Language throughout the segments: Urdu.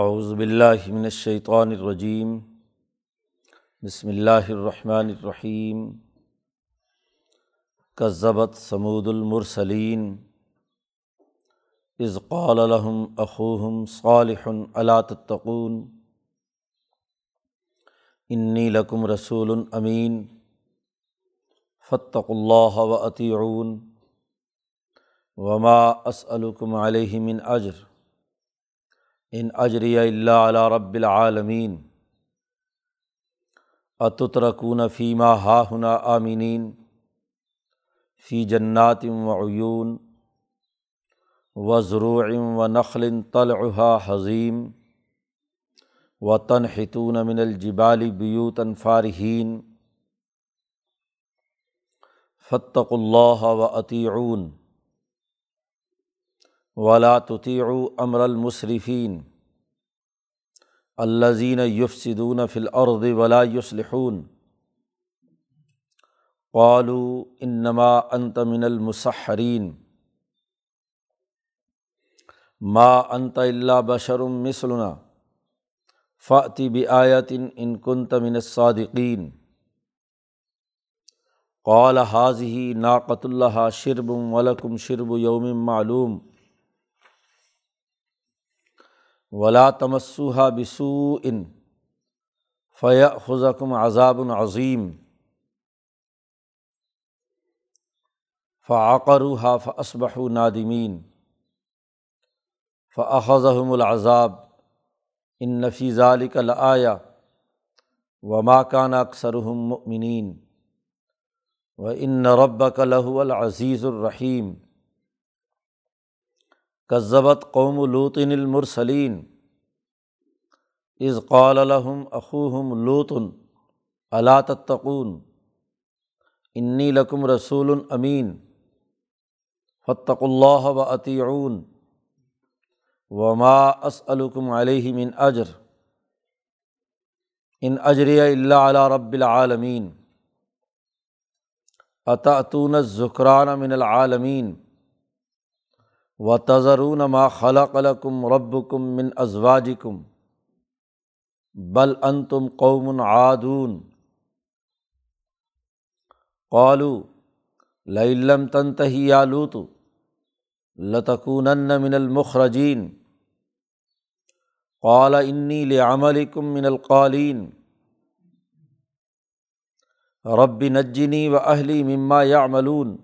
اعوذ باللہ من الشیطان الرجیم، بسم اللہ الرحمن الرحیم، کذبت ثمود المرسلین، اذ قال لهم اخوهم صالح الا تتقون، انی لکم رسول امین فتقوا اللہ و اطیعون، وما اسألکم علیہ من اجر۔ ان اجری اللہ علیہ رب العالمین اتترکون فیما ہا ہنا آمینین فی جنات و عیون و ضروع و نخل طلعها حظیم و تنحتون من الجبال بیوتا فارحین فتق اللہ و عطیعون ولا تطیعوا امر المصرفین الزین یفسدون فی الارض ولا یصلحون قالوا انما انت من المسحرین ما انت الا بشر مثلنا فاتی بآیت ان کنت من الصادقین قال حاضی ناقۃ اللہ شرب ولکم شرب یوم معلوم ولا تمسوحا بسو ان فیا خزکم عذاب العظیم فعقروحا فصبح نادمین فعضم العذاب. ان نفیز علیک الآیا و ماکانہ اکثرحم مؤمنین و ان ربک لہ العزیز الرحیم کذبت قوم لوطن المرسلین از قال الحم اخوہم لوتن علا تتقون انی لکم رسول امین فتق اللہ و عطیعون وما اسلکم علیہ من اجر ان اجر اللہ علیہ رب العالمین عطاطون ذکران من العالمین و تضرون ما خلق لکم رب کم من ازواج کم بل ان تم قوم عادون قالو لم تنتہی یا لوت لتکون من المخرجین قال انی لعملکم من القالین رب نجنی و اہلی مما یعملون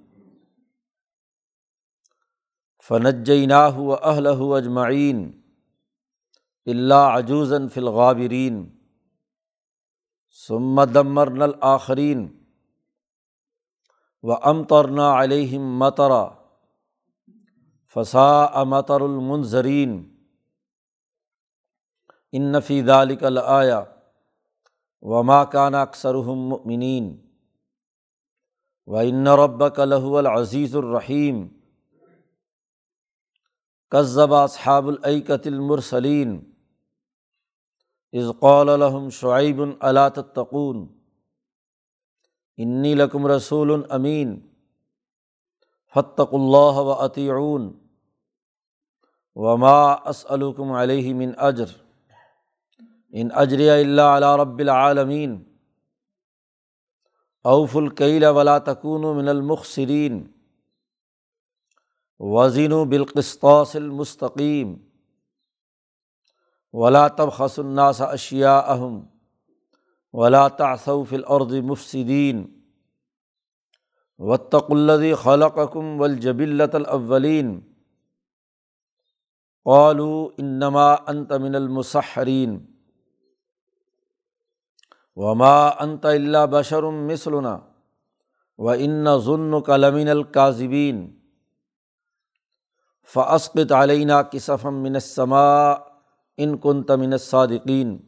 فنجینہ و اہل اجمعین اللہ عجوزن فلغابرین دمر نل آخرین و ام ترنا علیہم مترا فسا امتر المنظرین ان نفی دالک الآیا وما کان اکثرہم مؤمنین و ان ربک لہو العزیز الرحیم کذب اصحاب العقت المرسلین قول الحم شعیب علا تقون انی لکم رسول امین فتق اللہ و عطیعون وما اسلکم علیہ من اجر ان اجر اللہ علیہ رب العالمین اوف القیل ولا تکون من المخصرین وزین و بالقسطاس المستقیم ولا تب الناس اشیا اہم ولا تعصف العرض مفصدین وطق الدی خلقم والجبلت الاولین قالو انما انت من المسحرین وما انت اللہ بشرم مثلنا و ان ظن کلمن القاظبین فعسقت علینہ کصفم منسما ان کن تمن صادقین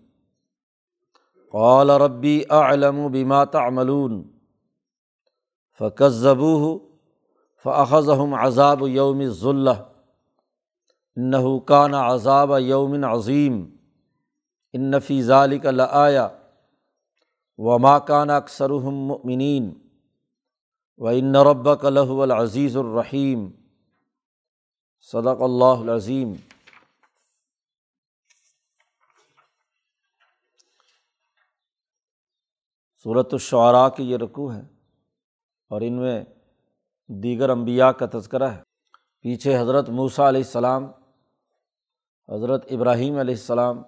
قال ربی اعلم بما تعملون فقضبو فأخذهم عذاب یوم ذلہ انه كان عذاب یوم عظیم ان فی ذلك لآیا وما كان اکثرهم مؤمنین و ان ربك له العزیز الرحیم صدق اللہ العظیم۔ صورت الشعراء کی یہ رکوع ہے اور ان میں دیگر انبیاء کا تذکرہ ہے۔ پیچھے حضرت موسیٰ علیہ السلام، حضرت ابراہیم علیہ السلام،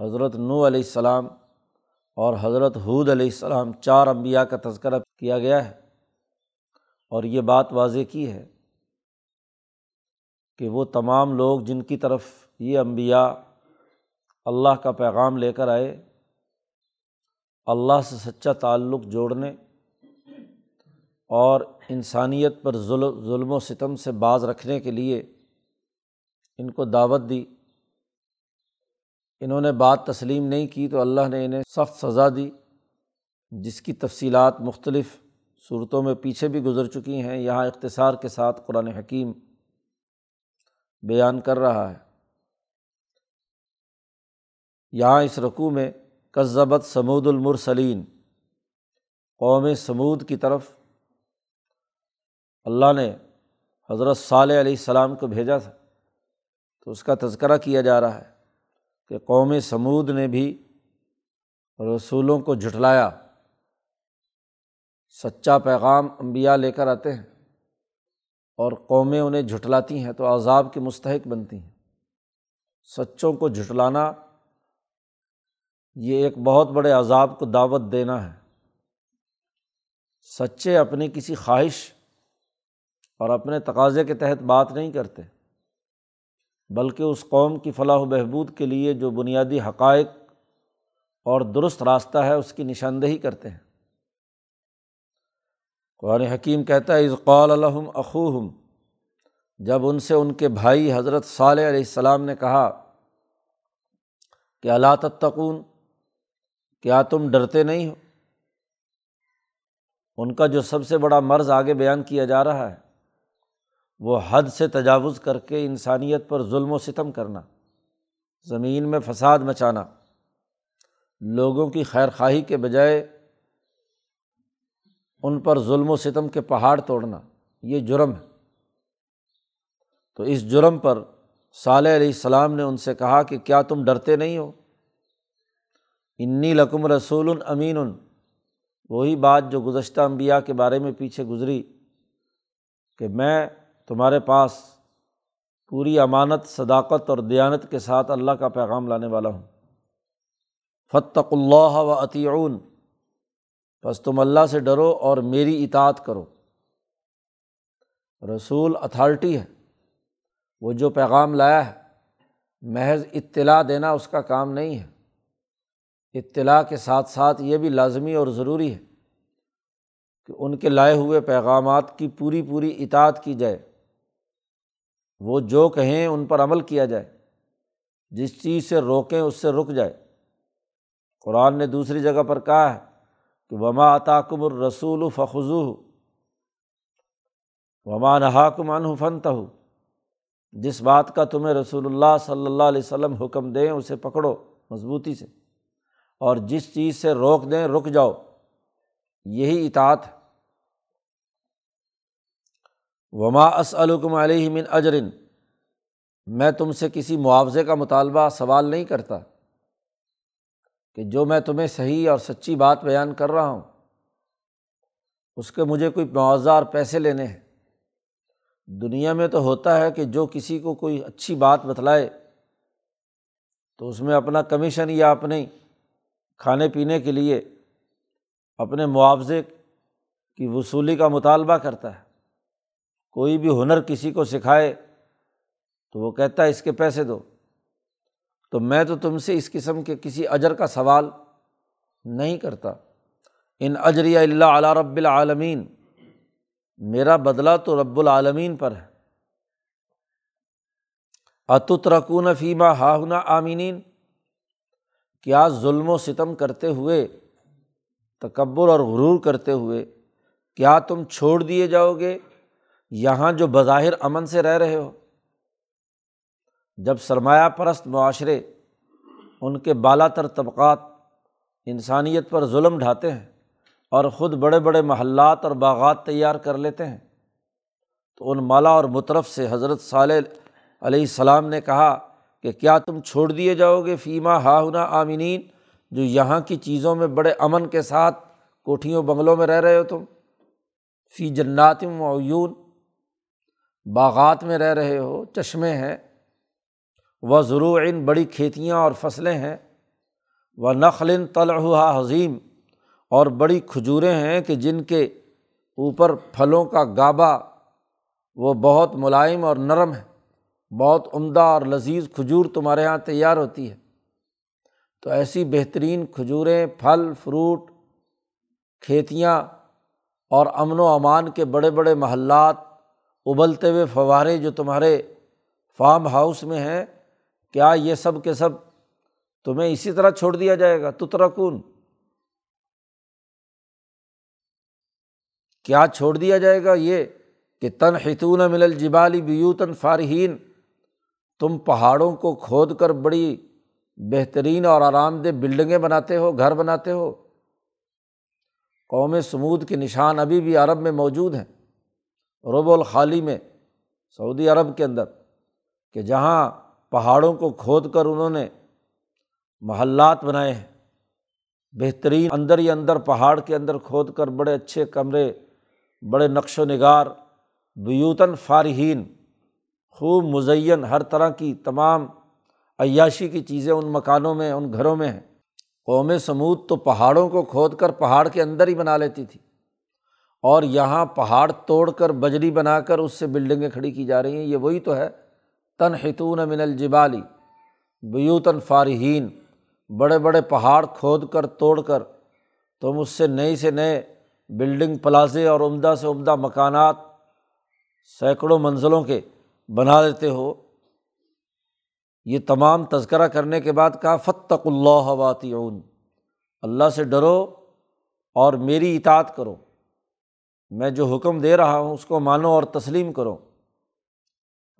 حضرت نو علیہ السلام اور حضرت حود علیہ السلام، چار انبیاء کا تذکرہ کیا گیا ہے اور یہ بات واضح کی ہے۔ کہ وہ تمام لوگ جن کی طرف یہ انبیاء اللہ کا پیغام لے کر آئے، اللہ سے سچا تعلق جوڑنے اور انسانیت پر ظلم و ستم سے باز رکھنے کے لیے ان کو دعوت دی۔ انہوں نے بات تسلیم نہیں کی تو اللہ نے انہیں سخت سزا دی، جس کی تفصیلات مختلف صورتوں میں پیچھے بھی گزر چکی ہیں۔ یہاں اختصار کے ساتھ قرآن حکیم بیان کر رہا ہے۔ یہاں اس رقوع میں کذبت سمود المرسلین، قوم سمود کی طرف اللہ نے حضرت صالح علیہ السلام کو بھیجا تھا۔ تو اس کا تذکرہ کیا جا رہا ہے کہ قوم سمود نے بھی رسولوں کو جھٹلایا۔ سچا پیغام انبیاء لے کر آتے ہیں۔ اور قومیں انہیں جھٹلاتی ہیں تو عذاب کے مستحق بنتی ہیں۔ سچوں کو جھٹلانا یہ ایک بہت بڑے عذاب کو دعوت دینا ہے۔ سچے اپنی کسی خواہش اور اپنے تقاضے کے تحت بات نہیں کرتے، بلکہ اس قوم کی فلاح و بہبود کے لیے جو بنیادی حقائق اور درست راستہ ہے اس کی نشاندہی کرتے ہیں۔ قرآن حکیم کہتا ہے قال الحم اخوہم جب ان سے ان کے بھائی حضرت صالح علیہ السلام نے کہا کہ اللہ تتقون کیا تم ڈرتے نہیں ہو؟ ان کا جو سب سے بڑا مرض آگے بیان کیا جا رہا ہے، وہ حد سے تجاوز کر کے انسانیت پر ظلم و ستم کرنا، زمین میں فساد مچانا، لوگوں کی خیر خواہی کے بجائے ان پر ظلم و ستم کے پہاڑ توڑنا، یہ جرم ہے۔ تو اس جرم پر صالح علیہ السلام نے ان سے کہا کہ کیا تم ڈرتے نہیں ہو؟ انی لکم رسول امین، وہی بات جو گزشتہ انبیاء کے بارے میں پیچھے گزری کہ میں تمہارے پاس پوری امانت، صداقت اور دیانت کے ساتھ اللہ کا پیغام لانے والا ہوں۔ فتق اللہ و عطیون بس تم اللہ سے ڈرو اور میری اطاعت کرو۔ رسول اتھارٹی ہے۔ وہ جو پیغام لایا ہے، محض اطلاع دینا اس کا کام نہیں ہے۔ اطلاع کے ساتھ ساتھ یہ بھی لازمی اور ضروری ہے کہ ان کے لائے ہوئے پیغامات کی پوری پوری اطاعت کی جائے۔ وہ جو کہیں ان پر عمل کیا جائے۔ جس چیز سے روکیں، اس سے رک جائے۔ قرآن نے دوسری جگہ پر کہا ہے کہ وما عطاکم الرسول فخو وما نہاکم ان فنت ہو جس بات کا تمہیں رسول اللہ صلی اللہ علیہ وسلم حکم دیں اسے پکڑو مضبوطی سے اور جس چیز سے روک دیں رک جاؤ یہی اطاعت ہے۔ وما اسلکم علیہ من اجرن میں تم سے کسی معاوضے کا مطالبہ سوال نہیں کرتا۔ کہ جو میں تمہیں صحیح اور سچی بات بیان کر رہا ہوں، اس کے مجھے کوئی معاوضہ اور پیسے لینے ہیں۔ دنیا میں تو ہوتا ہے کہ جو کسی کو کوئی اچھی بات بتلائے، تو اس میں اپنا کمیشن یا اپنے کھانے پینے کے لیے اپنے معاوضے کی وصولی کا مطالبہ کرتا ہے۔ کوئی بھی ہنر کسی کو سکھائے تو وہ کہتا ہے، اس کے پیسے دو۔ تو میں تو تم سے اس قسم کے کسی اجر کا سوال نہیں کرتا۔ ان اجری اللہ علیہ رب العالمین، میرا بدلا تو رب العالمین پر ہے۔ اتت رکون فیمہ ہاہنا آمینین، کیا ظلم و ستم کرتے ہوئے، تکبر اور غرور کرتے ہوئے، کیا تم چھوڑ دیے جاؤ گے یہاں جو بظاہر امن سے رہ رہے ہو؟ جب سرمایہ پرست معاشرے، ان کے بالا تر طبقات انسانیت پر ظلم ڈھاتے ہیں اور خود بڑے بڑے محلات اور باغات تیار کر لیتے ہیں، تو ان مالا اور مطرف سے حضرت صالح علیہ السلام نے کہا کہ کیا تم چھوڑ دیے جاؤ گے فیمہ ہاہنا آمینین جو یہاں کی چیزوں میں بڑے امن کے ساتھ کوٹھیوں بنگلوں میں رہ رہے ہو تم؟ فی جنات معیون باغات میں رہ رہے ہو، چشمے ہیں وہ ضرور ان بڑی کھیتیاں اور فصلیں ہیں وہ نقل طلحہ حظیم اور بڑی کھجوریں ہیں کہ جن کے اوپر پھلوں کا گابا وہ بہت ملائم اور نرم ہے۔ بہت عمدہ اور لذیذ کھجور تمہارے یہاں تیار ہوتی ہے۔ تو ایسی بہترین کھجوریں، پھل، فروٹ، کھیتیاں اور امن و امان کے بڑے بڑے محلات، ابلتے ہوئے فوارے جو تمہارے فارم ہاؤس میں ہیں کیا یہ سب کے سب تمہیں اسی طرح چھوڑ دیا جائے گا؟ تترکن کیا چھوڑ دیا جائے گا یہ کہ تن حتون مل الجبالی بیوتن فارحین، تم پہاڑوں کو کھود کر بڑی بہترین اور آرام دہ بلڈنگیں بناتے ہو، گھر بناتے ہو؟ قوم سمود کے نشان ابھی بھی عرب میں موجود ہیں، رب الخالی میں، سعودی عرب کے اندر، کہ جہاں پہاڑوں کو کھود کر انہوں نے محلات بنائے ہیں۔ بہترین اندر ہی اندر پہاڑ کے اندر کھود کر بڑے اچھے کمرے، بڑے نقش و نگار، بیوتاً فارحین خوب مزین، ہر طرح کی تمام عیاشی کی چیزیں ان مکانوں میں، ان گھروں میں ہیں۔ قوم سمود تو پہاڑوں کو کھود کر پہاڑ کے اندر ہی بنا لیتی تھی۔ اور یہاں پہاڑ توڑ کر بجری بنا کر اس سے بلڈنگیں کھڑی کی جا رہی ہیں، یہ وہی تو ہے تن حتون من الجبالی بیوتاً فارحین، بڑے بڑے پہاڑ کھود کر، توڑ کر۔ تم اس سے نئے سے نئے بلڈنگ پلازے اور عمدہ سے عمدہ مکانات سینکڑوں منزلوں کے بنا دیتے ہو۔ یہ تمام تذکرہ کرنے کے بعد کہا فتق اللہ واطی اللہ سے ڈرو اور میری اطاعت کرو۔ میں جو حکم دے رہا ہوں اس کو مانو اور تسلیم کرو۔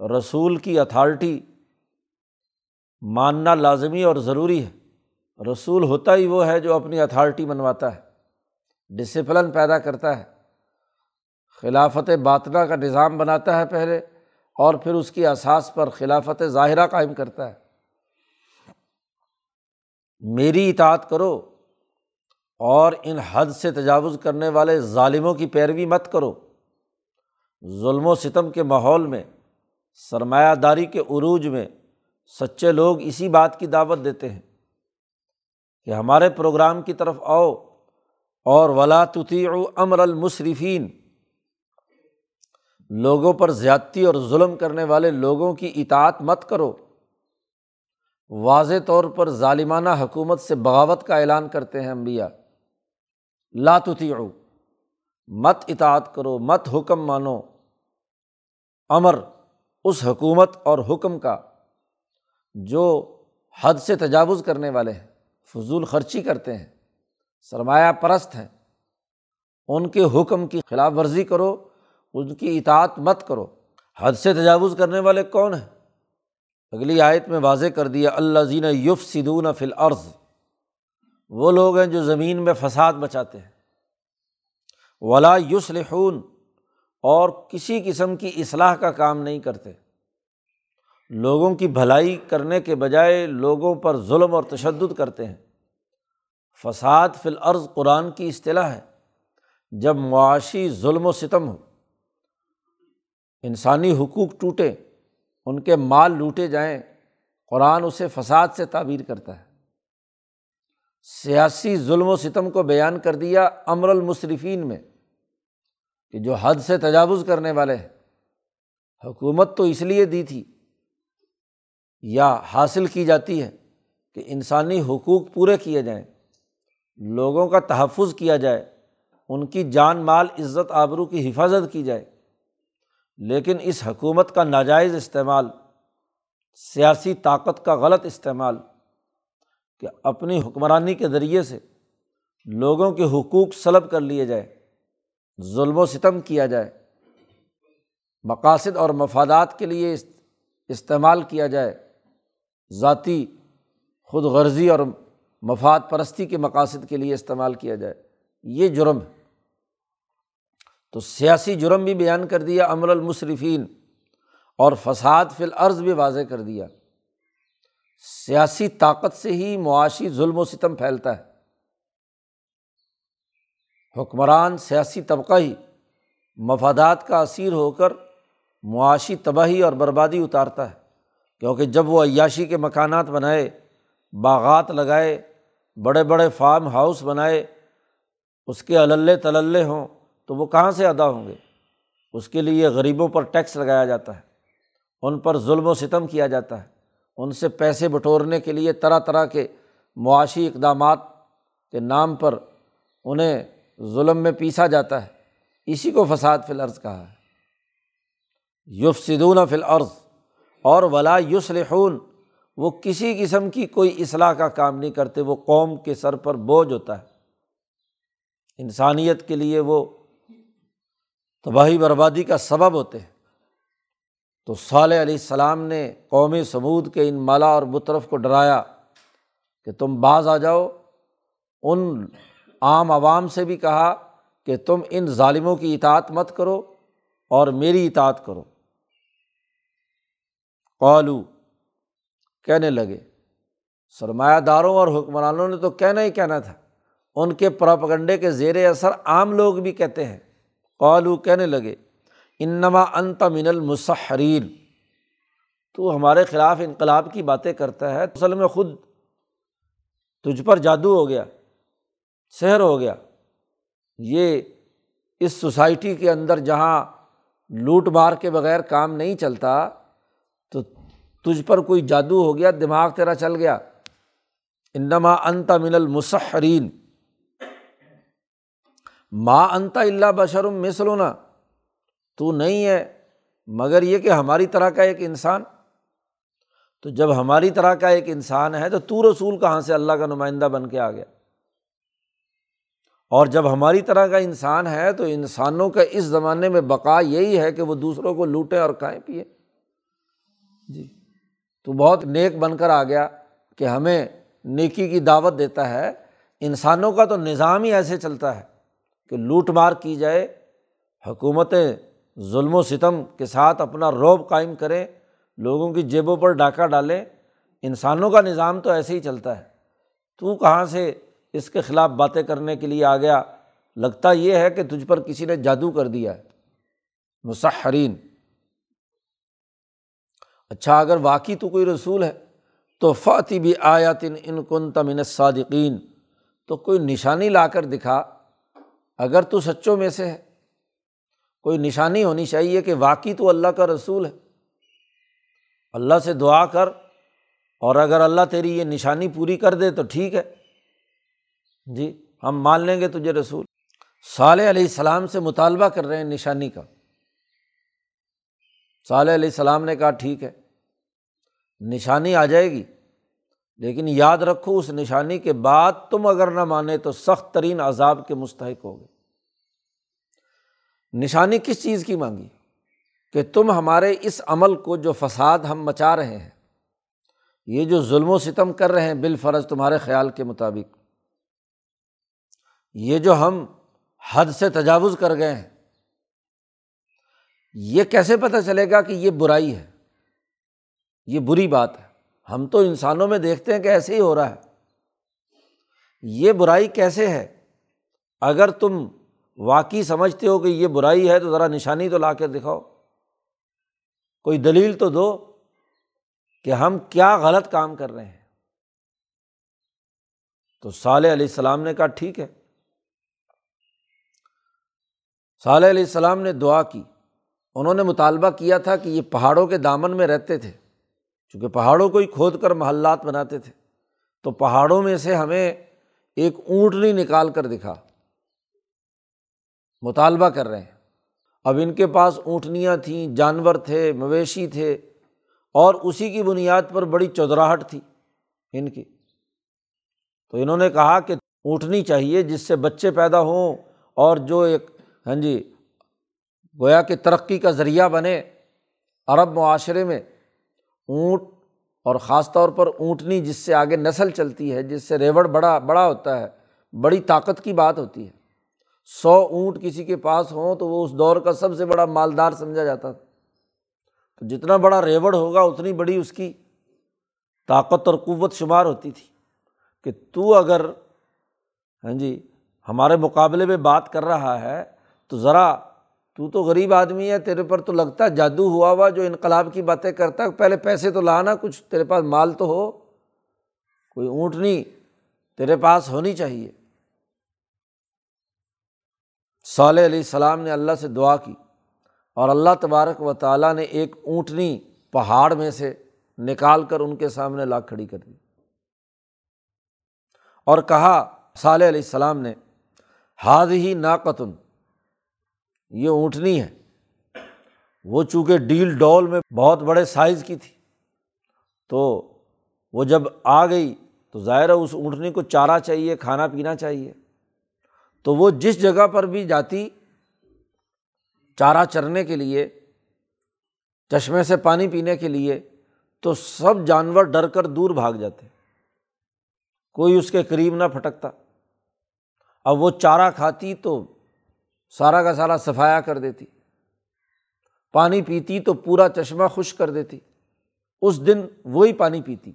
رسول کی اتھارٹی ماننا لازمی اور ضروری ہے۔ رسول ہوتا ہی وہ ہے جو اپنی اتھارٹی منواتا ہے، ڈسپلن پیدا کرتا ہے، خلافت باطنا کا نظام بناتا ہے پہلے اور پھر اس کی اساس پر خلافت ظاہرہ قائم کرتا ہے۔ میری اطاعت کرو اور ان حد سے تجاوز کرنے والے ظالموں کی پیروی مت کرو۔ ظلم و ستم کے ماحول میں سرمایہ داری کے عروج میں سچے لوگ اسی بات کی دعوت دیتے ہیں کہ ہمارے پروگرام کی طرف آؤ اور ولاطی امر المصرفین لوگوں پر زیادتی اور ظلم کرنے والے لوگوں کی اطاعت مت کرو۔ واضح طور پر ظالمانہ حکومت سے بغاوت کا اعلان کرتے ہیں امبیا لاتوتی مت اطاعت کرو، مت حکم مانو۔ امر۔ اس حکومت اور حکم کا جو حد سے تجاوز کرنے والے ہیں، فضول خرچی کرتے ہیں، سرمایہ پرست ہیں، ان کے حکم کی خلاف ورزی کرو، ان کی اطاعت مت کرو۔ حد سے تجاوز کرنے والے کون ہیں؟ اگلی آیت میں واضح کر دیا اللہ زین یوف سدون فل عرض وہ لوگ ہیں جو زمین میں فساد بچاتے ہیں۔ ولا یوسلحون اور کسی قسم کی اصلاح کا کام نہیں کرتے۔ لوگوں کی بھلائی کرنے کے بجائے لوگوں پر ظلم اور تشدد کرتے ہیں۔ فساد فی العرض قرآن کی اصطلاح ہے۔ جب معاشی ظلم و ستم ہو، انسانی حقوق ٹوٹے، ان کے مال لوٹے جائیں، قرآن اسے فساد سے تعبیر کرتا ہے۔ سیاسی ظلم و ستم کو بیان کر دیا امر المصرفین میں۔ کہ جو حد سے تجاوز کرنے والے ہیں۔ حکومت تو اس لیے دی تھی یا حاصل کی جاتی ہے کہ انسانی حقوق پورے کیے جائیں، لوگوں کا تحفظ کیا جائے، ان کی جان، مال، عزت، آبرو کی حفاظت کی جائے۔ لیکن اس حکومت کا ناجائز استعمال، سیاسی طاقت کا غلط استعمال کہ اپنی حکمرانی کے ذریعے سے لوگوں کے حقوق سلب کر لیے جائے ظلم و ستم کیا جائے۔ مقاصد اور مفادات کے لیے استعمال کیا جائے۔ ذاتی خود غرضی اور مفاد پرستی کے مقاصد کے لیے استعمال کیا جائے۔ یہ جرم ہے۔ تو سیاسی جرم بھی بیان کر دیا امر المصرفین اور فساد فی العرض بھی واضح کر دیا۔ سیاسی طاقت سے ہی معاشی ظلم و ستم پھیلتا ہے۔ حکمران سیاسی طبقہ ہی مفادات کا اثیر ہو کر معاشی تباہی اور بربادی اتارتا ہے۔ کیونکہ جب وہ عیاشی کے مکانات بنائے، باغات لگائے، بڑے بڑے فارم ہاؤس بنائے، اس کے اللّہ تلّے ہوں تو وہ کہاں سے ادا ہوں گے؟ اس کے لیے غریبوں پر ٹیکس لگایا جاتا ہے۔ ان پر ظلم و ستم کیا جاتا ہے۔ ان سے پیسے بٹورنے کے لیے طرح طرح کے معاشی اقدامات کے نام پر انہیں ظلم میں پیسا جاتا ہے۔ اسی کو فساد فی العرض کہا ہے۔ یوف سدون فی العرض اور ولا یوسلحون وہ کسی قسم کی کوئی اصلاح کا کام نہیں کرتے، وہ قوم کے سر پر بوجھ ہوتا ہے۔ انسانیت کے لیے وہ تباہی بربادی کا سبب ہوتے ہیں۔ تو صالح علیہ السلام نے قومی سمود کے ان مالا اور بطرف کو ڈرایا کہ تم باز آ جاؤ، ان عام عوام سے بھی کہا کہ تم ان ظالموں کی اطاعت مت کرو اور میری اطاعت کرو۔ قالو، کہنے لگے، سرمایہ داروں اور حکمرانوں نے تو کہنا ہی کہنا تھا۔ ان کے پراپگنڈے کے زیر اثر عام لوگ بھی کہتے ہیں۔ قالو، کہنے لگے، انما انت من المسحرین۔ تو ہمارے خلاف انقلاب کی باتیں کرتا ہے اصل میں خود تجھ پر جادو ہو گیا۔ سحر ہو گیا۔ یہ اس سوسائٹی کے اندر جہاں لوٹ مار کے بغیر کام نہیں چلتا، تو تجھ پر کوئی جادو ہو گیا، دماغ تیرا چل گیا۔ انما انت من المسحرین۔ ماں انتا اللہ بشرم مسلونا تو نہیں ہے، مگر یہ کہ ہماری طرح کا ایک انسان۔ تو جب ہماری طرح کا ایک انسان ہے، تو تو رسول کہاں سے اللہ کا نمائندہ بن کے آ گیا؟ اور جب ہماری طرح کا انسان ہے تو انسانوں کا اس زمانے میں بقا یہی ہے کہ وہ دوسروں کو لوٹیں اور کھائیں پیے جی۔ تو بہت نیک بن کر آ گیا کہ ہمیں نیکی کی دعوت دیتا ہے۔ انسانوں کا تو نظام ہی ایسے چلتا ہے کہ لوٹ مار کی جائے، حکومتیں ظلم و ستم کے ساتھ اپنا روب قائم کریں، لوگوں کی جیبوں پر ڈاکہ ڈالیں۔ انسانوں کا نظام تو ایسے ہی چلتا ہے۔ تو کہاں سے اس کے خلاف باتیں کرنے کے لیے آ گیا۔ لگتا یہ ہے کہ تجھ پر کسی نے جادو کر دیا ہے۔ مسحرین۔ اچھا اگر واقعی تو کوئی رسول ہے، تو فعتی بھی آیاتن ان کن تمن صادقین تو کوئی نشانی لا کر دکھا۔ اگر تو سچوں میں سے ہے۔ کوئی نشانی ہونی چاہیے کہ واقعی تو اللہ کا رسول ہے۔ اللہ سے دعا کر، اور اگر اللہ تیری یہ نشانی پوری کر دے تو ٹھیک ہے۔ جی ہم مان لیں گے تجھے رسول۔ صالح علیہ السلام سے مطالبہ کر رہے ہیں نشانی کا۔ صالح علیہ السلام نے کہا، ٹھیک ہے، نشانی آ جائے گی، لیکن یاد رکھو، اس نشانی کے بعد تم اگر نہ مانے تو سخت ترین عذاب کے مستحق ہوگے۔ نشانی کس چیز کی مانگی؟ کہ تم ہمارے اس عمل کو جو فساد ہم مچا رہے ہیں، یہ جو ظلم و ستم کر رہے ہیں، بالفرض تمہارے خیال کے مطابق۔ یہ جو ہم حد سے تجاوز کر گئے ہیں، یہ کیسے پتہ چلے گا کہ یہ برائی ہے؟ یہ بری بات ہے۔ ہم تو انسانوں میں دیکھتے ہیں کہ ایسے ہی ہو رہا ہے۔ یہ برائی کیسے ہے؟ اگر تم واقعی سمجھتے ہو کہ یہ برائی ہے تو ذرا نشانی تو لا کے دکھاؤ۔ کوئی دلیل تو دو کہ ہم کیا غلط کام کر رہے ہیں۔ تو صالح علیہ السلام نے کہا، ٹھیک ہے۔ صالح علیہ السلام نے دعا کی۔ انہوں نے مطالبہ کیا تھا کہ یہ پہاڑوں کے دامن میں رہتے تھے، چونکہ پہاڑوں کو ہی کھود کر محلات بناتے تھے۔ تو پہاڑوں میں سے ہمیں ایک اونٹنی نکال کر دکھا۔ مطالبہ کر رہے ہیں۔ اب ان کے پاس اونٹنیاں تھیں، جانور تھے، مویشی تھے، اور اسی کی بنیاد پر بڑی چودراہٹ تھی ان کی۔ تو انہوں نے کہا کہ اونٹنی چاہیے جس سے بچے پیدا ہوں اور جو ایک ہاں جی گویا کہ ترقی کا ذریعہ بنے عرب معاشرے میں اونٹ اور خاص طور پر اونٹنی جس سے آگے نسل چلتی ہے، جس سے ریوڑ بڑا بڑا ہوتا ہے، بڑی طاقت کی بات ہوتی ہے۔ سو اونٹ کسی کے پاس ہوں تو وہ اس دور کا سب سے بڑا مالدار سمجھا جاتا تھا۔ تو جتنا بڑا ریوڑ ہوگا، اتنی بڑی اس کی طاقت اور قوت شمار ہوتی تھی۔ کہ تو اگر ہاں جی ہمارے مقابلے میں بات کر رہا ہے تو ذرا، تو تو غریب آدمی ہے، تیرے پر تو لگتا ہے جادو ہوا ہوا جو انقلاب کی باتیں کرتا ہے۔ پہلے پیسے تو لانا، کچھ تیرے پاس مال تو ہو۔ کوئی اونٹنی تیرے پاس ہونی چاہیے۔ صالح علیہ السلام نے اللہ سے دعا کی اور اللہ تبارک و تعالیٰ نے ایک اونٹنی پہاڑ میں سے نکال کر ان کے سامنے لا کھڑی کر دی۔ اور کہا، صالح علیہ السلام نے ہاد ہی ناقتن یہ اونٹنی ہے۔ وہ چونکہ ڈیل ڈول میں بہت بڑے سائز کی تھی۔ تو وہ جب آ گئی تو ظاہر ہے اس اونٹنی کو چارہ چاہیے، کھانا پینا چاہیے۔ تو وہ جس جگہ پر بھی جاتی چارہ چرنے کے لیے، چشمے سے پانی پینے کے لیے، تو سب جانور ڈر کر دور بھاگ جاتے۔ کوئی اس کے قریب نہ پھٹکتا۔ اب وہ چارہ کھاتی تو سارا کا سارا صفایا کر دیتی۔ پانی پیتی تو پورا چشمہ خشک کر دیتی۔ اس دن وہی پانی پیتی۔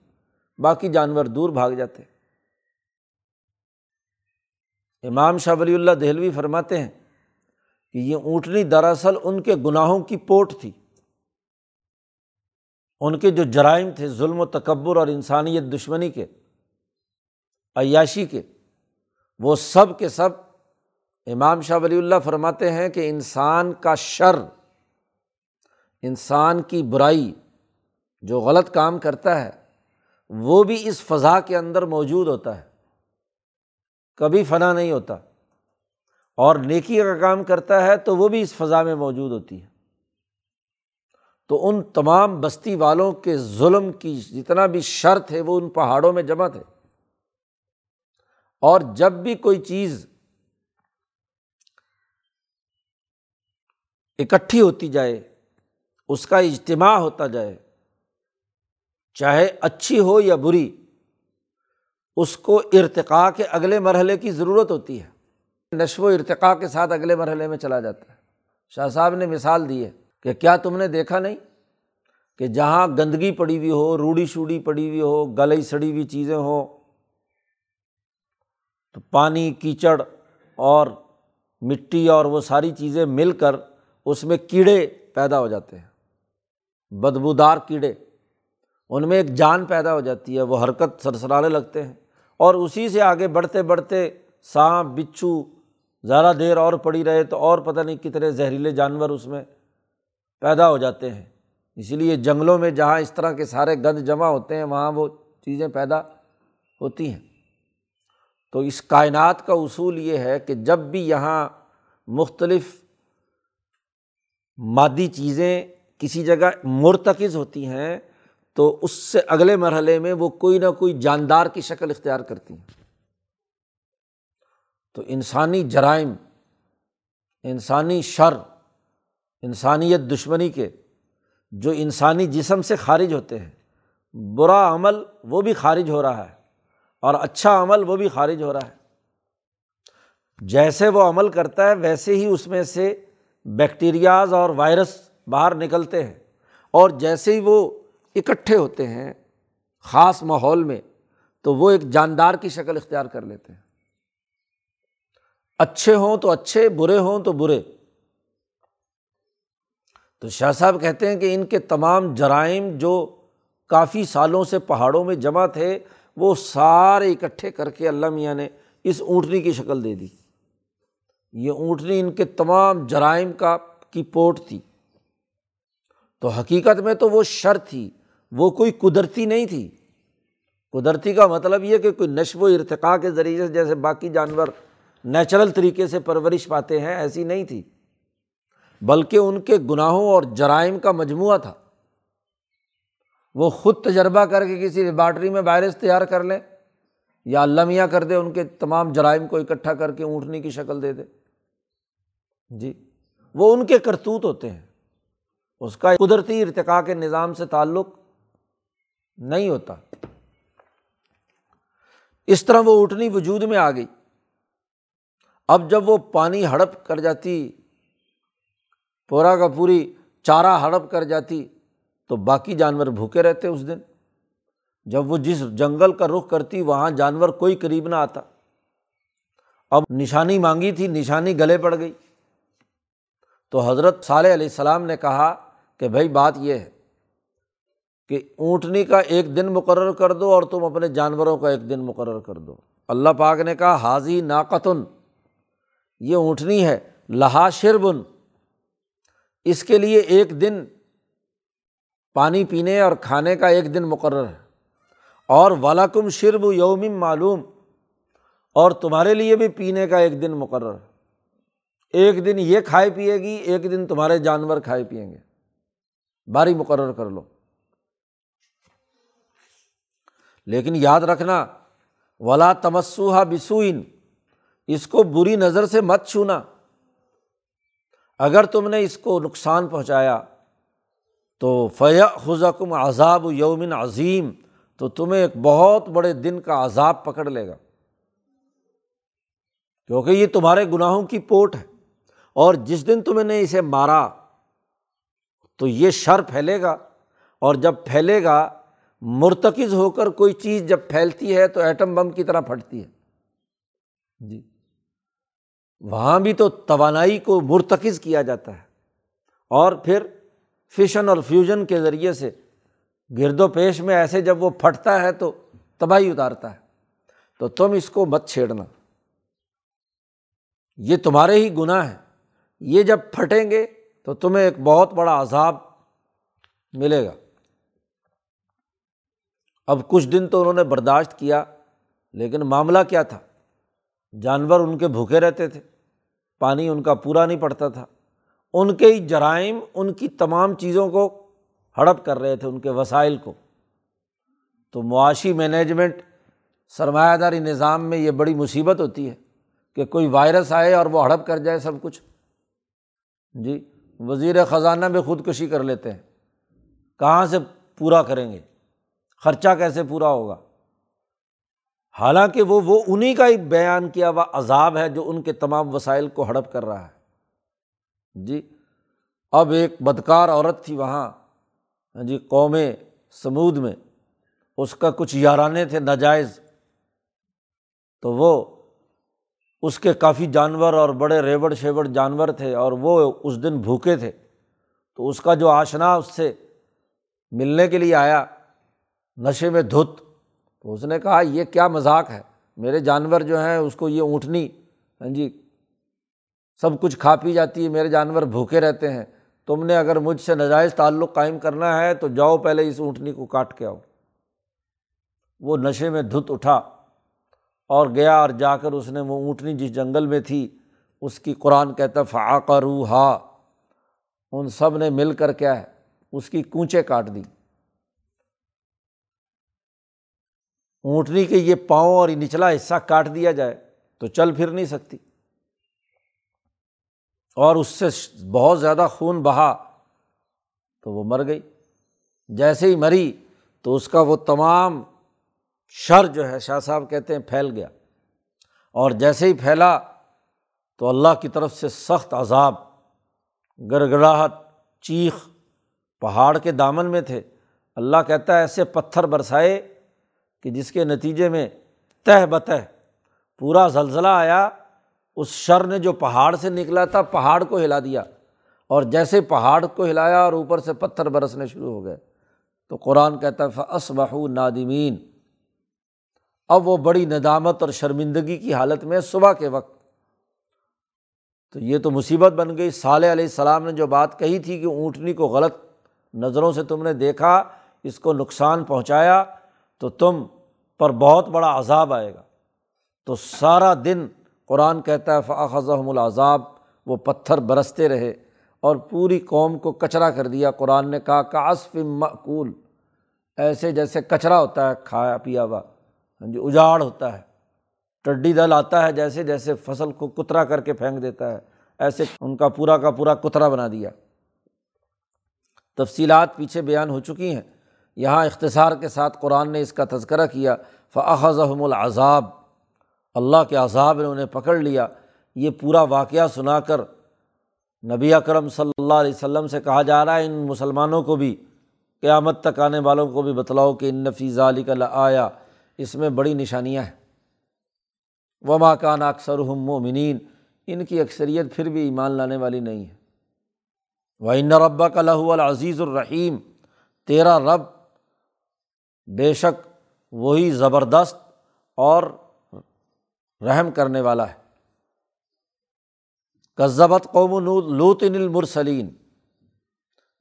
باقی جانور دور بھاگ جاتے۔ امام شاہ ولی اللہ دہلوی فرماتے ہیں کہ یہ اونٹنی دراصل ان کے گناہوں کی پوٹ تھی۔ ان کے جو جرائم تھے، ظلم و تکبر اور انسانیت دشمنی کے، عیاشی کے، وہ سب کے سب امام شاہ ولی اللہ فرماتے ہیں کہ انسان کا شر، انسان کی برائی جو غلط کام کرتا ہے، وہ بھی اس فضا کے اندر موجود ہوتا ہے۔ کبھی فنا نہیں ہوتا۔ اور نیکی کا کام کرتا ہے تو وہ بھی اس فضا میں موجود ہوتی ہے۔ تو ان تمام بستی والوں کے ظلم کی جتنا بھی شر تھے، وہ ان پہاڑوں میں جمع تھے۔ اور جب بھی کوئی چیز اکٹھی ہوتی جائے، اس کا اجتماع ہوتا جائے، چاہے اچھی ہو یا بری، اس کو ارتقاء کے اگلے مرحلے کی ضرورت ہوتی ہے۔ نشو و ارتقاء کے ساتھ اگلے مرحلے میں چلا جاتا ہے۔ شاہ صاحب نے مثال دی ہے کہ کیا تم نے دیکھا نہیں کہ جہاں گندگی پڑی ہوئی ہو، روڑی شوڑی پڑی ہوئی ہو، گلئی سڑی ہوئی چیزیں ہوں، تو پانی، کیچڑ اور مٹی اور وہ ساری چیزیں مل کر اس میں کیڑے پیدا ہو جاتے ہیں۔ بدبودار کیڑے۔ ان میں ایک جان پیدا ہو جاتی ہے، وہ حرکت سرسرانے لگتے ہیں۔ اور اسی سے آگے بڑھتے بڑھتے سانپ، بچھو زیادہ دیر اور پڑی رہے تو اور پتہ نہیں کتنے زہریلے جانور اس میں پیدا ہو جاتے ہیں۔ اسی لیے جنگلوں میں جہاں اس طرح کے سارے گند جمع ہوتے ہیں، وہاں وہ چیزیں پیدا ہوتی ہیں۔ تو اس کائنات کا اصول یہ ہے کہ جب بھی یہاں مختلف مادی چیزیں کسی جگہ مرتکز ہوتی ہیں، تو اس سے اگلے مرحلے میں وہ کوئی نہ کوئی جاندار کی شکل اختیار کرتی ہیں۔ تو انسانی جرائم، انسانی شر، انسانیت دشمنی کے جو انسانی جسم سے خارج ہوتے ہیں، برا عمل وہ بھی خارج ہو رہا ہے اور اچھا عمل وہ بھی خارج ہو رہا ہے۔ جیسے وہ عمل کرتا ہے، ویسے ہی اس میں سے بیکٹیریاز اور وائرس باہر نکلتے ہیں اور جیسے ہی وہ اکٹھے ہوتے ہیں خاص ماحول میں، تو وہ ایک جاندار کی شکل اختیار کر لیتے ہیں۔ اچھے ہوں تو اچھے، برے ہوں تو برے۔ تو شاہ صاحب کہتے ہیں کہ ان کے تمام جرائم جو کافی سالوں سے پہاڑوں میں جمع تھے، وہ سارے اکٹھے کر کے اللہ میاں نے اس اونٹنی کی شکل دے دی۔ یہ اونٹنی ان کے تمام جرائم کا کی پوٹ تھی۔ تو حقیقت میں تو وہ شر تھی، وہ کوئی قدرتی نہیں تھی۔ قدرتی کا مطلب یہ کہ کوئی نشو و ارتقاء کے ذریعے سے جیسے باقی جانور نیچرل طریقے سے پرورش پاتے ہیں، ایسی نہیں تھی۔ بلکہ ان کے گناہوں اور جرائم کا مجموعہ تھا۔ وہ خود تجربہ کر کے کسی لیبارٹری میں وائرس تیار کر لیں۔ یا المیاں کر دے، ان کے تمام جرائم کو اکٹھا کر کے اونٹنی کی شکل دے دے۔ جی وہ ان کے کرتوت ہوتے ہیں۔ اس کا قدرتی ارتقاء کے نظام سے تعلق نہیں ہوتا۔ اس طرح وہ اٹھنی وجود میں آ گئی۔ اب جب وہ پانی ہڑپ کر جاتی، پورا کا پوری چارہ ہڑپ کر جاتی، تو باقی جانور بھوکے رہتے اس دن۔ جب وہ جس جنگل کا رخ کرتی وہاں جانور کوئی قریب نہ آتا۔ اب نشانی مانگی تھی، نشانی گلے پڑ گئی۔ تو حضرت صالح علیہ السلام نے کہا کہ بھائی بات یہ ہے کہ اونٹنی کا ایک دن مقرر کر دو اور تم اپنے جانوروں کا ایک دن مقرر کر دو۔ اللہ پاک نے کہا، حاضی ناقتن، یہ اونٹنی ہے، لہا شربن۔ اس کے لیے ایک دن پانی پینے اور کھانے کا ایک دن مقرر ہے۔ اور ولاکم شرب یوم معلوم اور تمہارے لیے بھی پینے کا ایک دن مقرر ایک دن یہ کھائے پیے گی، ایک دن تمہارے جانور کھائے پئیں گے۔ باری مقرر کر لو۔ لیکن یاد رکھنا، ولا تمسوہا بسوئن اس کو بری نظر سے مت چھونا۔ اگر تم نے اس کو نقصان پہنچایا تو فیا خزکم عذاب یومن عظیم تو تمہیں ایک بہت بڑے دن کا عذاب پکڑ لے گا۔ کیونکہ یہ تمہارے گناہوں کی پوٹ ہے۔ اور جس دن تم نے اسے مارا، تو یہ شر پھیلے گا۔ اور جب پھیلے گا، مرتکز ہو کر کوئی چیز جب پھیلتی ہے، تو ایٹم بم کی طرح پھٹتی ہے۔ جی۔ وہاں بھی تو توانائی کو مرتکز کیا جاتا ہے۔ اور پھر فشن اور فیوژن کے ذریعے سے گرد و پیش میں ایسے جب وہ پھٹتا ہے تو تباہی اتارتا ہے۔ تو تم اس کو مت چھیڑنا۔ یہ تمہارے ہی گناہ ہیں۔ یہ جب پھٹیں گے تو تمہیں ایک بہت بڑا عذاب ملے گا۔ اب کچھ دن تو انہوں نے برداشت کیا، لیکن معاملہ کیا تھا؟ جانور ان کے بھوکے رہتے تھے، پانی ان کا پورا نہیں پڑتا تھا۔ ان کے ہی جرائم، ان کی تمام چیزوں کو ہڑپ کر رہے تھے ان کے وسائل کو۔ تو معاشی مینجمنٹ سرمایہ داری نظام میں یہ بڑی مصیبت ہوتی ہے کہ کوئی وائرس آئے اور وہ ہڑپ کر جائے سب کچھ۔ جی وزیر خزانہ میں خودکشی کر لیتے ہیں۔ کہاں سے پورا کریں گے؟ خرچہ کیسے پورا ہوگا؟ حالانکہ وہ وہ انہیں کا ہی بیان کیا ہوا عذاب ہے جو ان کے تمام وسائل کو ہڑپ کر رہا ہے۔ جی اب ایک بدکار عورت تھی وہاں۔ ہاں جی قوم سمود میں اس کا کچھ یارانے تھے، ناجائز۔ تو وہ اس کے کافی جانور اور بڑے ریوڑ شیوڑ جانور تھے اور وہ اس دن بھوکے تھے۔ تو اس کا جو آشنا اس سے ملنے کے لیے آیا، نشے میں دھت، تو اس نے کہا، یہ کیا مذاق ہے؟ میرے جانور جو ہیں، اس کو یہ اونٹنی ہاں جی سب کچھ کھا پی جاتی ہے، میرے جانور بھوکے رہتے ہیں۔ تم نے اگر مجھ سے ناجائز تعلق قائم کرنا ہے تو جاؤ پہلے اس اونٹنی کو کاٹ کے آؤ۔ وہ نشے میں دھت اٹھا اور گیا اور جا کر اس نے وہ اونٹنی جس جنگل میں تھی، اس کی قرآن کہتا فعاق روحا ان سب نے مل کر کیا ہے، اس کی کونچے کاٹ دی۔ اونٹنی کے یہ پاؤں اور نچلا حصہ کاٹ دیا جائے تو چل پھر نہیں سکتی۔ اور اس سے بہت زیادہ خون بہا تو وہ مر گئی۔ جیسے ہی مری تو اس کا وہ تمام شر جو ہے شاہ صاحب کہتے ہیں پھیل گیا۔ اور جیسے ہی پھیلا تو اللہ کی طرف سے سخت عذاب، گڑگڑاہٹ، چیخ، پہاڑ کے دامن میں تھے۔ اللہ کہتا ہے ایسے پتھر برسائے کہ جس کے نتیجے میں تہ بتہ پورا زلزلہ آیا۔ اس شر نے جو پہاڑ سے نکلا تھا، پہاڑ کو ہلا دیا۔ اور جیسے پہاڑ کو ہلایا اور اوپر سے پتھر برسنے شروع ہو گئے۔ تو قرآن کہتا ہے فس بہو نادمین اب وہ بڑی ندامت اور شرمندگی کی حالت میں صبح کے وقت۔ تو یہ تو مصیبت بن گئی۔ صالح علیہ السلام نے جو بات کہی تھی کہ اونٹنی کو غلط نظروں سے تم نے دیکھا، اس کو نقصان پہنچایا، تو تم پر بہت بڑا عذاب آئے گا۔ تو سارا دن قرآن کہتا ہے فاخذم العذاب، وہ پتھر برستے رہے اور پوری قوم کو کچرا کر دیا۔ قرآن نے کہا کاسف معقول ایسے جیسے کچرا ہوتا ہے، کھایا پیا ہوا۔ ہاں جی اجاڑ ہوتا ہے۔ ٹڈی دل آتا ہے، جیسے جیسے فصل کو کترا کر کے پھینک دیتا ہے، ایسے ان کا پورا کا پورا کترا بنا دیا۔ تفصیلات پیچھے بیان ہو چکی ہیں۔ یہاں اختصار کے ساتھ قرآن نے اس کا تذکرہ کیا فاخذم العذاب اللہ کے عذاب نے انہیں پکڑ لیا۔ یہ پورا واقعہ سنا کر نبی اکرم صلی اللہ علیہ وسلم سے کہا جا رہا ہے، ان مسلمانوں کو بھی، قیامت تک آنے والوں کو بھی بتلاؤ کہ ان نفیز علی کا آیا اس میں بڑی نشانیاں ہیں۔ و ماکان اکثر ہم مومنین ان کی اکثریت پھر بھی ایمان لانے والی نہیں ہے۔ وہ ان ربا کا لہو العزیز الرحیم تیرا رب بے شک وہی زبردست اور رحم کرنے والا ہے۔ کذبت قوم لوت المرسلین۔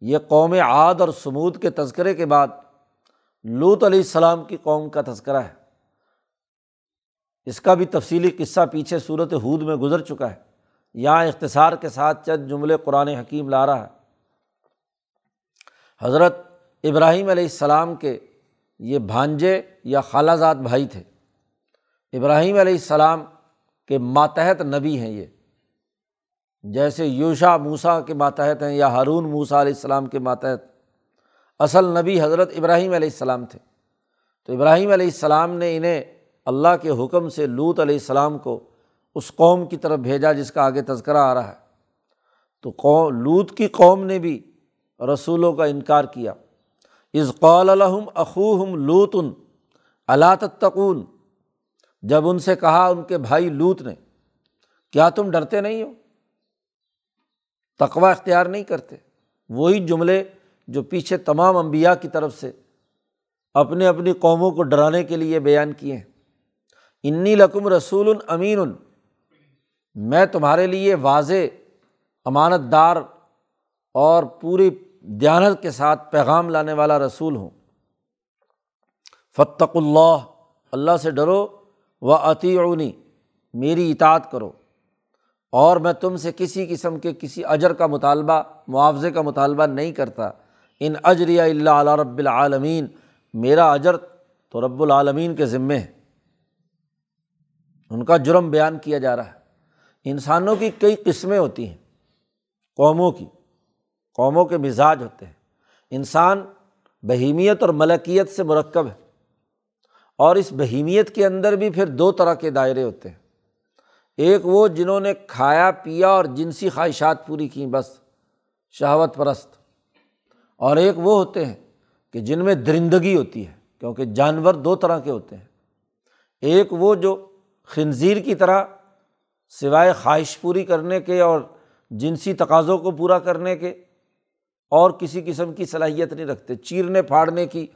یہ قوم عاد اور سمود کے تذکرے کے بعد لوت علیہ السلام کی قوم کا تذکرہ ہے۔ اس کا بھی تفصیلی قصہ پیچھے صورت حود میں گزر چکا ہے۔ یہاں اختصار کے ساتھ چند جملے قرآن حکیم لا رہا ہے۔ حضرت ابراہیم علیہ السلام کے یہ بھانجے یا خالہ زاد بھائی تھے۔ ابراہیم علیہ السلام کے ماتحت نبی ہیں یہ۔ جیسے یوشا موسا کے ماتحت ہیں یا ہارون موسا علیہ السلام کے ماتحت۔ اصل نبی حضرت ابراہیم علیہ السلام تھے۔ تو ابراہیم علیہ السلام نے انہیں اللہ کے حکم سے لوت علیہ السلام کو اس قوم کی طرف بھیجا جس کا آگے تذکرہ آ رہا ہے۔ تو قوم لوت کی قوم نے بھی رسولوں کا انکار کیا۔ از قول الحم اخوہم لوتن اللہ تتقون؟ جب ان سے کہا ان کے بھائی لوت نے، کیا تم ڈرتے نہیں ہو؟ تقوا اختیار نہیں کرتے۔ وہی جملے جو پیچھے تمام انبیاء کی طرف سے اپنے اپنی قوموں کو ڈرانے کے لیے بیان کیے ہیں۔ انی لقم رسول امین میں تمہارے لیے واضح امانت دار اور پوری دیانت کے ساتھ پیغام لانے والا رسول ہوں۔ فتق اللہ اللہ سے ڈرو۔ و عطیونی میری اطاعت کرو۔ اور میں تم سے کسی قسم کے کسی اجر کا مطالبہ، معاوضے کا مطالبہ نہیں کرتا۔ ان اجر اللہ علیہ رب العالمین میرا اجر تو رب العالمین کے ذمے ہے۔ ان کا جرم بیان کیا جا رہا ہے۔ انسانوں کی کئی قسمیں ہوتی ہیں، قوموں کی۔ قوموں کے مزاج ہوتے ہیں۔ انسان بہیمیت اور ملکیت سے مرکب ہے۔ اور اس بہیمیت کے اندر بھی پھر دو طرح کے دائرے ہوتے ہیں۔ ایک وہ جنہوں نے کھایا، پیا اور جنسی خواہشات پوری کیں، بس شہوت پرست۔ اور ایک وہ ہوتے ہیں کہ جن میں درندگی ہوتی ہے، کیونکہ جانور دو طرح کے ہوتے ہیں۔ ایک وہ جو خنزیر کی طرح سوائے خواہش پوری کرنے کے اور جنسی تقاضوں کو پورا کرنے کے اور کسی قسم کی صلاحیت نہیں رکھتے، چیرنے پھاڑنے کی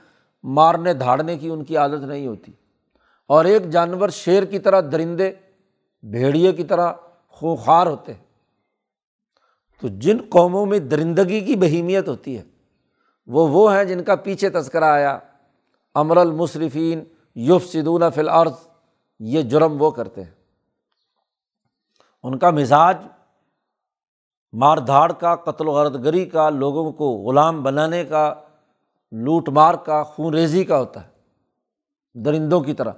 مارنے دھاڑنے کی ان کی عادت نہیں ہوتی۔ اور ایک جانور شیر کی طرح درندے، بھیڑیے کی طرح خوخار ہوتے ہیں۔ تو جن قوموں میں درندگی کی بہیمیت ہوتی ہے، وہ وہ ہیں جن کا پیچھے تذکرہ آیا، امر المصرفین یوف سدون فی الارض، یہ جرم وہ کرتے ہیں۔ ان کا مزاج، مار دھاڑ کا، قتل و غرد گری کا، لوگوں کو غلام بنانے کا لوٹ مار کا، خون ریزی کا ہوتا ہے، درندوں کی طرح۔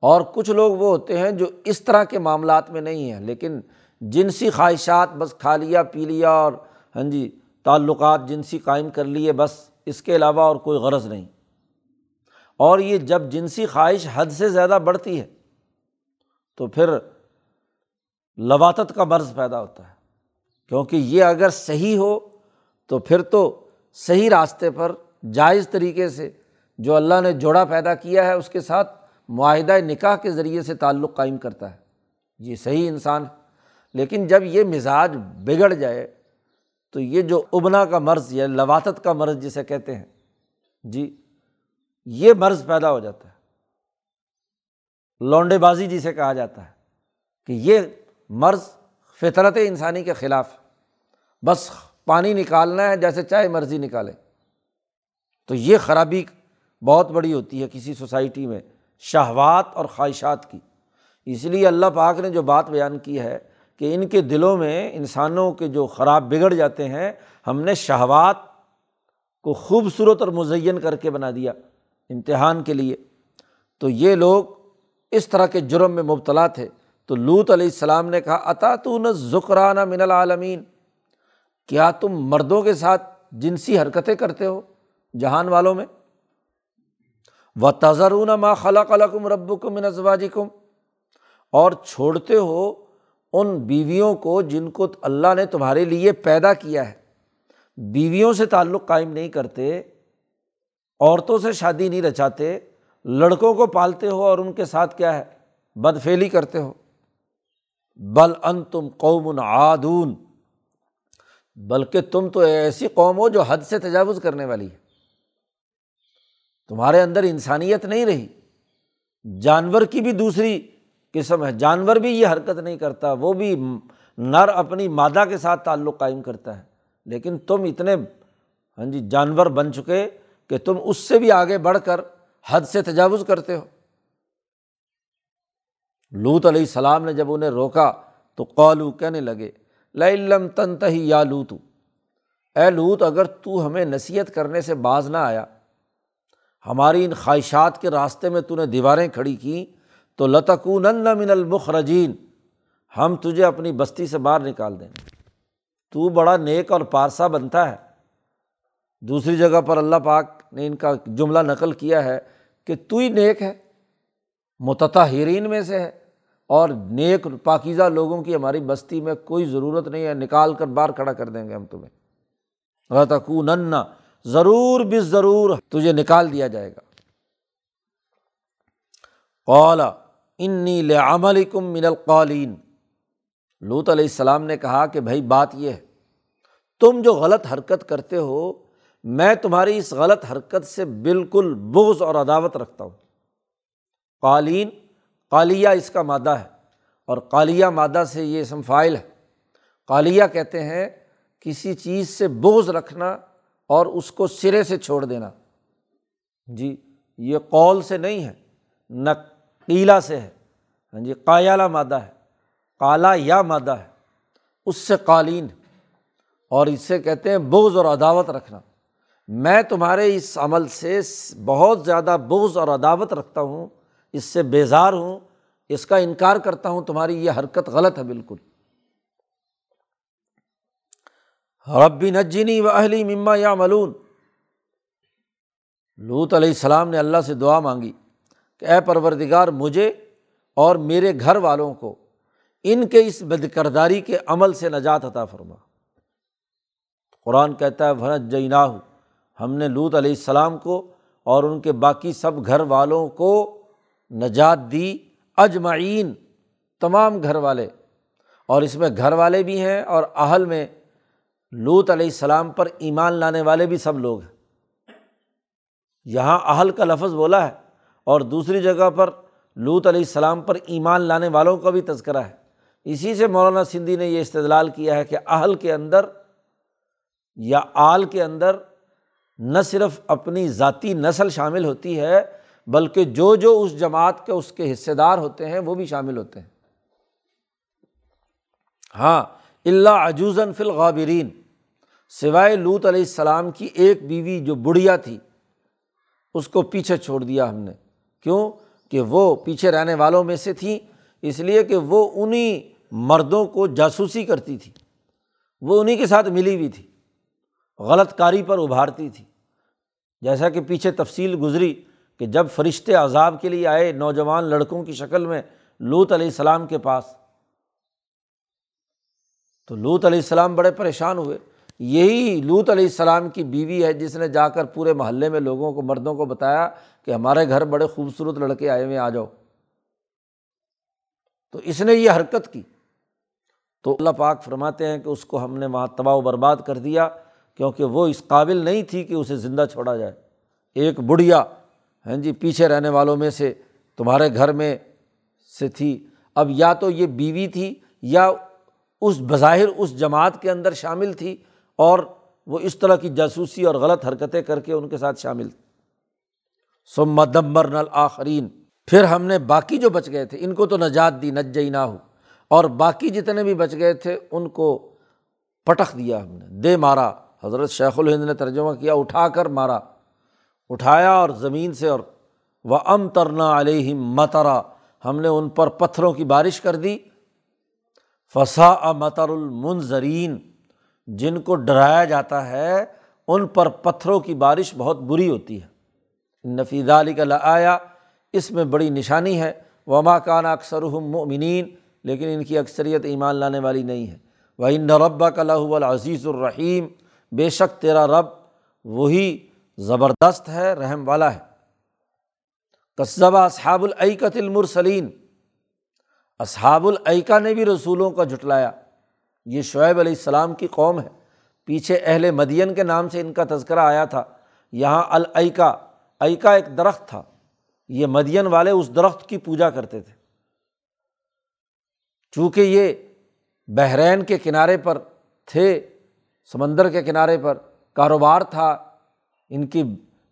اور کچھ لوگ وہ ہوتے ہیں جو اس طرح کے معاملات میں نہیں ہیں، لیکن جنسی خواہشات بس کھا لیا، پی لیا اور ہاں جی تعلقات جنسی قائم کر لیے، بس اس کے علاوہ اور کوئی غرض نہیں۔ اور یہ جب جنسی خواہش حد سے زیادہ بڑھتی ہے، تو پھر لباتت کا مرض پیدا ہوتا ہے۔ کیونکہ یہ اگر صحیح ہو، تو پھر تو صحیح راستے پر جائز طریقے سے جو اللہ نے جوڑا پیدا کیا ہے، اس کے ساتھ معاہدہ نکاح کے ذریعے سے تعلق قائم کرتا ہے۔ یہ صحیح انسان ہے۔ لیکن جب یہ مزاج بگڑ جائے، تو یہ جو ابنا کا مرض یا لواتت کا مرض جسے کہتے ہیں جی یہ مرض پیدا ہو جاتا ہے۔ لونڈے بازی جسے کہا جاتا ہے کہ یہ مرض فطرت انسانی کے خلاف بس پانی نکالنا ہے، جیسے چاہے مرضی نکالے۔ تو یہ خرابی بہت بڑی ہوتی ہے کسی سوسائٹی میں، شہوات اور خواہشات کی۔ اس لیے اللہ پاک نے جو بات بیان کی ہے کہ ان کے دلوں میں انسانوں کے جو خراب بگڑ جاتے ہیں، ہم نے شہوات کو خوبصورت اور مزین کر کے بنا دیا امتحان کے لیے۔ تو یہ لوگ اس طرح کے جرم میں مبتلا تھے۔ تو لوت علیہ السلام نے کہا عطا تو نہ ذکرانہ من العالمین؟ کیا تم مردوں کے ساتھ جنسی حرکتیں کرتے ہو؟ جہان والوں میں۔ و تضرون ما خلق الکم رب کم ازواجی کم اور چھوڑتے ہو ان بیویوں کو جن کو اللہ نے تمہارے لیے پیدا کیا ہے۔ بیویوں سے تعلق قائم نہیں کرتے، عورتوں سے شادی نہیں رچاتے، لڑکوں کو پالتے ہو اور ان کے ساتھ کیا ہے؟ بد فیلی کرتے ہو۔ بل ان تم قوم عادون۔ بلکہ تم تو ایسی قوم ہو جو حد سے تجاوز کرنے والی ہے۔ تمہارے اندر انسانیت نہیں رہی۔ جانور کی بھی دوسری قسم ہے۔ جانور بھی یہ حرکت نہیں کرتا، وہ بھی نر اپنی مادہ کے ساتھ تعلق قائم کرتا ہے۔ لیکن تم اتنے ہاں جی جانور بن چکے کہ تم اس سے بھی آگے بڑھ کر حد سے تجاوز کرتے ہو۔ لوت علیہ السلام نے جب انہیں روکا تو قالو کہنے لگے لم تن تہی یا لوتو۔ اے لوت، اگر تو ہمیں نصیحت کرنے سے باز نہ آیا ہماری ان خواہشات کے راستے میں تو نے دیواریں کھڑی کیں تو لتکون من المخرجین، ہم تجھے اپنی بستی سے باہر نکال دیں تو بڑا نیک اور پارسا بنتا ہے۔ دوسری جگہ پر اللہ پاک نے ان کا جملہ نقل کیا ہے کہ تو ہی نیک ہے متحرین میں سے ہے اور نیک پاکیزہ لوگوں کی ہماری بستی میں کوئی ضرورت نہیں ہے، نکال کر باہر کھڑا کر دیں گے ہم تمہیں۔ رتکون ضرور بس ضرور تجھے نکال دیا جائے گا۔ قالا انی لعمل کم من القالین لوت علیہ السلام نے کہا کہ بھائی بات یہ ہے، تم جو غلط حرکت کرتے ہو، میں تمہاری اس غلط حرکت سے بالکل بغض اور عداوت رکھتا ہوں۔ قالین، قالیہ اس کا مادہ ہے اور قالیہ مادہ سے یہ اسم فائل ہے۔ قالیہ کہتے ہیں، کسی چیز سے بغض رکھنا اور اس کو سرے سے چھوڑ دینا۔ جی یہ قول سے نہیں ہے نہ قیلا سے ہے۔ ہاں جی قایالہ مادہ ہے کالا یا مادہ ہے، اس سے قالین۔ اور اس سے کہتے ہیں بغض اور عداوت رکھنا۔ میں تمہارے اس عمل سے بہت زیادہ بغض اور عداوت رکھتا ہوں، اس سے بیزار ہوں، اس کا انکار کرتا ہوں، تمہاری یہ حرکت غلط ہے بالکل۔ ربی نجینی و اہلی مما یا ملون لوت علیہ السلام نے اللہ سے دعا مانگی کہ اے پروردگار، مجھے اور میرے گھر والوں کو ان کے اس بد کرداری کے عمل سے نجات عطا فرما۔ قرآن کہتا ہے بھنت جینا ہم نے لوت علیہ السلام کو اور ان کے باقی سب گھر والوں کو نجات دی اجمعین، تمام گھر والے۔ اور اس میں گھر والے بھی ہیں اور اہل میں لوت علیہ السلام پر ایمان لانے والے بھی سب لوگ ہیں۔ یہاں اہل کا لفظ بولا ہے اور دوسری جگہ پر لوت علیہ السلام پر ایمان لانے والوں کا بھی تذکرہ ہے۔ اسی سے مولانا سندھی نے یہ استدلال کیا ہے کہ اہل کے اندر یا آل کے اندر نہ صرف اپنی ذاتی نسل شامل ہوتی ہے، بلکہ جو جو اس جماعت کے اس کے حصے دار ہوتے ہیں وہ بھی شامل ہوتے ہیں۔ ہاں اللہ عجوزن فی الغابرین۔ سوائے لوت علیہ السلام کی ایک بیوی جو بڑھیا تھی، اس کو پیچھے چھوڑ دیا ہم نے۔ کیوں؟ کہ وہ پیچھے رہنے والوں میں سے تھیں، اس لیے کہ وہ انہیں مردوں کو جاسوسی کرتی تھی۔ وہ انہیں کے ساتھ ملی ہوئی تھی، غلط کاری پر ابھارتی تھی۔ جیسا کہ پیچھے تفصیل گزری کہ جب فرشتے عذاب کے لیے آئے نوجوان لڑکوں کی شکل میں لوت علیہ السلام کے پاس تو لوت علیہ السلام بڑے پریشان ہوئے۔ یہی لوت علیہ السلام کی بیوی ہے جس نے جا کر پورے محلے میں لوگوں کو، مردوں کو بتایا کہ ہمارے گھر بڑے خوبصورت لڑکے آئے ہوئے آ جاؤ۔ تو اس نے یہ حرکت کی۔ تو اللہ پاک فرماتے ہیں کہ اس کو ہم نے وہاں تباہ و برباد کر دیا، کیونکہ وہ اس قابل نہیں تھی کہ اسے زندہ چھوڑا جائے۔ ایک بڑھیا ہاں جی پیچھے رہنے والوں میں سے تمہارے گھر میں سے تھی۔ اب یا تو یہ بیوی تھی یا اس بظاہر اس جماعت کے اندر شامل تھی اور وہ اس طرح کی جاسوسی اور غلط حرکتیں کر کے ان کے ساتھ شامل سم دمبر نل آخرین پھر ہم نے باقی جو بچ گئے تھے، ان کو تو نجات دی نج نہ ہو اور باقی جتنے بھی بچ گئے تھے، ان کو پٹخ دیا ہم نے۔ دے مارا۔ حضرت شیخ الہند نے ترجمہ کیا، اٹھا کر مارا۔ اٹھایا اور زمین سے اور وہ ام ترنا علیہ مترا۔ ہم نے ان پر پتھروں کی بارش کر دی۔ فسا متر المنظرین جن کو ڈرایا جاتا ہے، ان پر پتھروں کی بارش بہت بری ہوتی ہے۔ نفیز علی کا آیا اس میں بڑی نشانی ہے۔ وما کان اکثر مؤمنین لیکن ان کی اکثریت ایمان لانے والی نہیں ہے۔ وہ ان ربا کا لہ العزیز الرحیم بے شک تیرا رب وہی زبردست ہے، رحم والا ہے۔ قصبہ اصحاب العقت المرسلین اصحاب العقا نے بھی رسولوں کا جھٹلایا۔ یہ شعیب علیہ السلام کی قوم ہے۔ پیچھے اہل مدین کے نام سے ان کا تذکرہ آیا تھا۔ یہاں العقا عقا ایک درخت تھا۔ یہ مدین والے اس درخت کی پوجا کرتے تھے۔ چونکہ یہ بحرین کے کنارے پر تھے، سمندر کے کنارے پر کاروبار تھا، ان کی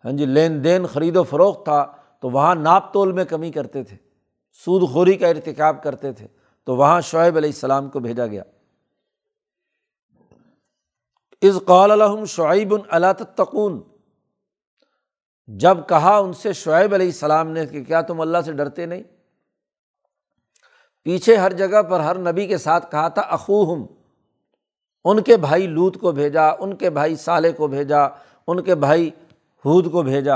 ہاں جی لین دین، خرید و فروخت تھا، تو وہاں ناپ تول میں کمی کرتے تھے۔ سود خوری کا ارتکاب کرتے تھے، تو وہاں شعیب علیہ السلام کو بھیجا گیا۔ از قال الحم شعیب تقون جب کہا ان سے شعیب علیہ السلام نے کہ کیا تم اللہ سے ڈرتے نہیں؟ پیچھے ہر جگہ پر ہر نبی کے ساتھ کہا تھا، اخوہم، ان کے بھائی لوت کو بھیجا، ان کے بھائی صالح کو بھیجا، ان کے بھائی حود کو بھیجا۔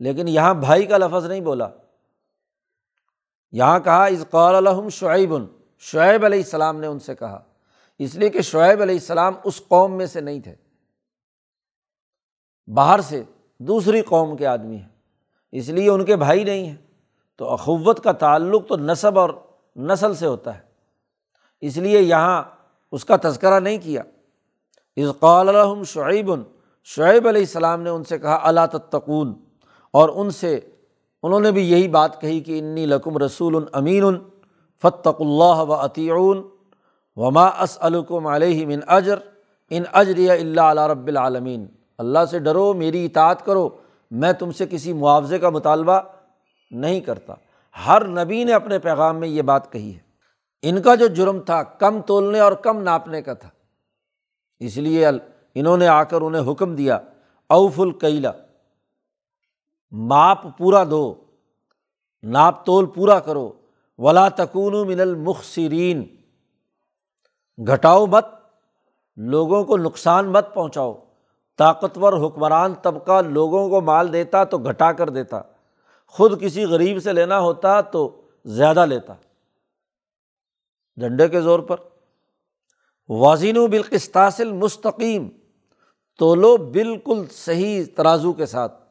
لیکن یہاں بھائی کا لفظ نہیں بولا۔ یہاں کہا از قول الحم شعیب شعیب علیہ السلام نے ان سے کہا۔ اس لیے کہ شعیب علیہ السلام اس قوم میں سے نہیں تھے۔ باہر سے دوسری قوم کے آدمی ہیں۔ اس لیے ان کے بھائی نہیں ہیں۔ تو اخوت کا تعلق تو نصب اور نسل سے ہوتا ہے۔ اس لیے یہاں اس کا تذکرہ نہیں کیا۔ از قال الحم شعیب شعیب علیہ السلام نے ان سے کہا اللہ تتقون اور ان سے انہوں نے بھی یہی بات کہی کہ انی لکم رسول امین فتق اللہ و عطیون وما اسلکم علیہ من اجر ان اجر اللہ علیہ رب العالمین۔ اللہ سے ڈرو، میری اطاعت کرو، میں تم سے کسی معاوضے کا مطالبہ نہیں کرتا۔ ہر نبی نے اپنے پیغام میں یہ بات کہی ہے۔ ان کا جو جرم تھا، کم تولنے اور کم ناپنے کا تھا۔ اس لیے انہوں نے آ کر انہیں حکم دیا اوف القیلا ماپ پورا دو، ناپ تول پورا کرو، ولا تکون من المخصرین گھٹاؤ مت، لوگوں کو نقصان مت پہنچاؤ۔ طاقتور حکمران طبقہ لوگوں کو مال دیتا تو گھٹا کر دیتا۔ خود کسی غریب سے لینا ہوتا تو زیادہ لیتا۔ جھنڈے کے زور پر۔ واضین و بالقستاثل مستقیم تولو بالکل صحیح ترازو کے ساتھ۔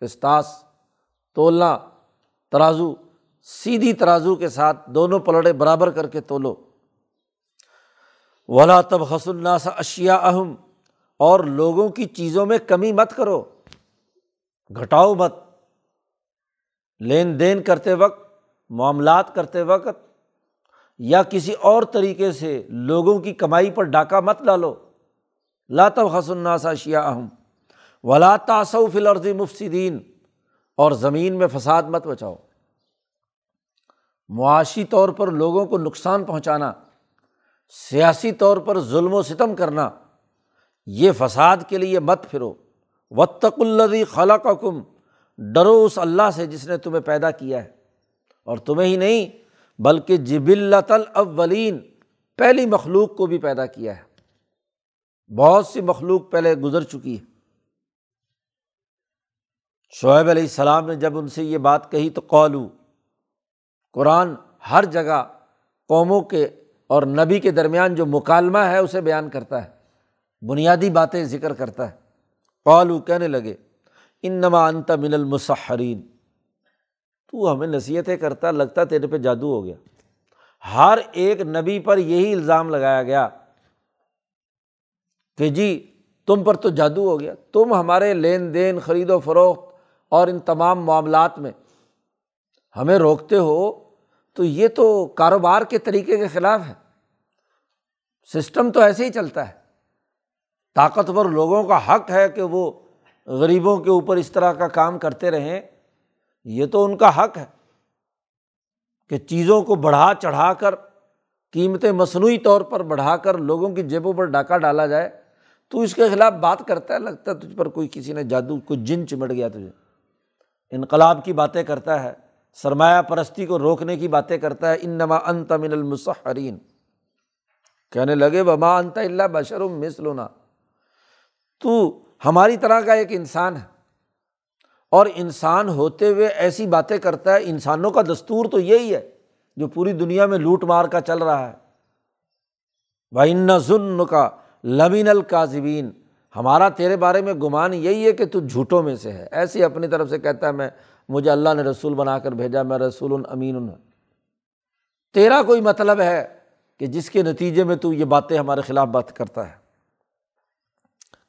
قسطاس تولنا ترازو، سیدھی ترازو کے ساتھ دونوں پلڑے برابر کر کے تولو۔ ولا تب حس الناس اشیا اہم اور لوگوں کی چیزوں میں کمی مت کرو۔ گھٹاؤ مت۔ لین دین کرتے وقت، معاملات کرتے وقت، یا کسی اور طریقے سے لوگوں کی کمائی پر ڈاکہ مت ڈالو۔ تب حس الناس اشیا اہم ولا تاسو فلرض مفصدین اور زمین میں فساد مت بچاؤ معاشی طور پر لوگوں کو نقصان پہنچانا، سیاسی طور پر ظلم و ستم کرنا، یہ فساد کے لیے مت پھرو۔ وطق الدی خلا کا کم ڈرو اس اللہ سے جس نے تمہیں پیدا کیا ہے۔ اور تمہیں ہی نہیں، بلکہ جب الاولین پہلی مخلوق کو بھی پیدا کیا ہے۔ بہت سی مخلوق پہلے گزر چکی ہے شعیب علیہ السلام نے جب ان سے یہ بات کہی تو قولو قرآن ہر جگہ قوموں کے اور نبی کے درمیان جو مکالمہ ہے اسے بیان کرتا ہے، بنیادی باتیں ذکر کرتا ہے۔ قالو کہنے لگے ان نما انت من المسحرین۔ تو ہمیں نصیحتیں کرتا، لگتا تیرے پہ جادو ہو گیا۔ ہر ایک نبی پر یہی الزام لگایا گیا کہ جی تم پر تو جادو ہو گیا۔ تم ہمارے لین دین، خرید و فروخت اور ان تمام معاملات میں ہمیں روکتے ہو تو یہ تو کاروبار کے طریقے کے خلاف ہے۔ سسٹم تو ایسے ہی چلتا ہے۔ طاقتور لوگوں کا حق ہے کہ وہ غریبوں کے اوپر اس طرح کا کام کرتے رہیں۔ یہ تو ان کا حق ہے کہ چیزوں کو بڑھا چڑھا کر، قیمتیں مصنوعی طور پر بڑھا کر لوگوں کی جیبوں پر ڈاکہ ڈالا جائے تو اس کے خلاف بات کرتا ہے، لگتا ہے تجھ پر کوئی کسی نے جادو، کوئی جن چمٹ گیا تجھے۔ انقلاب کی باتیں کرتا ہے، سرمایہ پرستی کو روکنے کی باتیں کرتا ہے ان نما انت من المسحرین۔ کہنے لگے بما انت اللہ بشرم مسلونا تو ہماری طرح کا ایک انسان ہے۔ اور انسان ہوتے ہوئے ایسی باتیں کرتا ہے، انسانوں کا دستور تو یہی ہے جو پوری دنیا میں لوٹ مار کا چل رہا ہے۔ ظن کا لمین القاظبین ہمارا تیرے بارے میں گمان یہی ہے کہ تو جھوٹوں میں سے ہے۔ ایسی اپنی طرف سے کہتا ہے، میں، مجھے اللہ نے رسول بنا کر بھیجا، میں رسول امین تیرا کوئی مطلب ہے کہ جس کے نتیجے میں تو یہ باتیں ہمارے خلاف بات کرتا ہے؟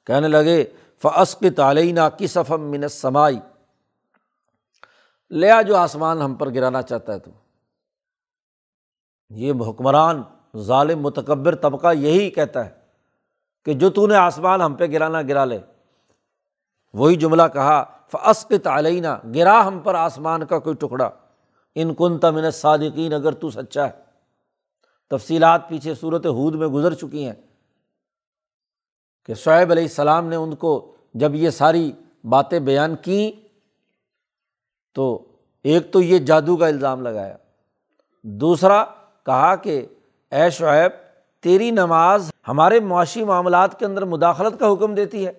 کہنے لگے فعسق تعلینہ کی صفم من سمائی لیا جو آسمان ہم پر گرانا چاہتا ہے تو۔ یہ حکمران، ظالم، متکبر طبقہ یہی کہتا ہے۔ کہ جو تو نے آسمان ہم پہ گرانا گرا لے۔ وہی جملہ کہا فعسق تعلینہ گرا ہم پر آسمان کا کوئی ٹکڑا۔ ان کن تمن صادقین اگر تو سچا ہے۔ تفصیلات پیچھے صورت حود میں گزر چکی ہیں کہ شعیب علیہ السلام نے ان کو جب یہ ساری باتیں بیان کیں تو ایک تو یہ جادو کا الزام لگایا۔ دوسرا کہا کہ، اے شعیب تیری نماز ہمارے معاشی معاملات کے اندر مداخلت کا حکم دیتی ہے۔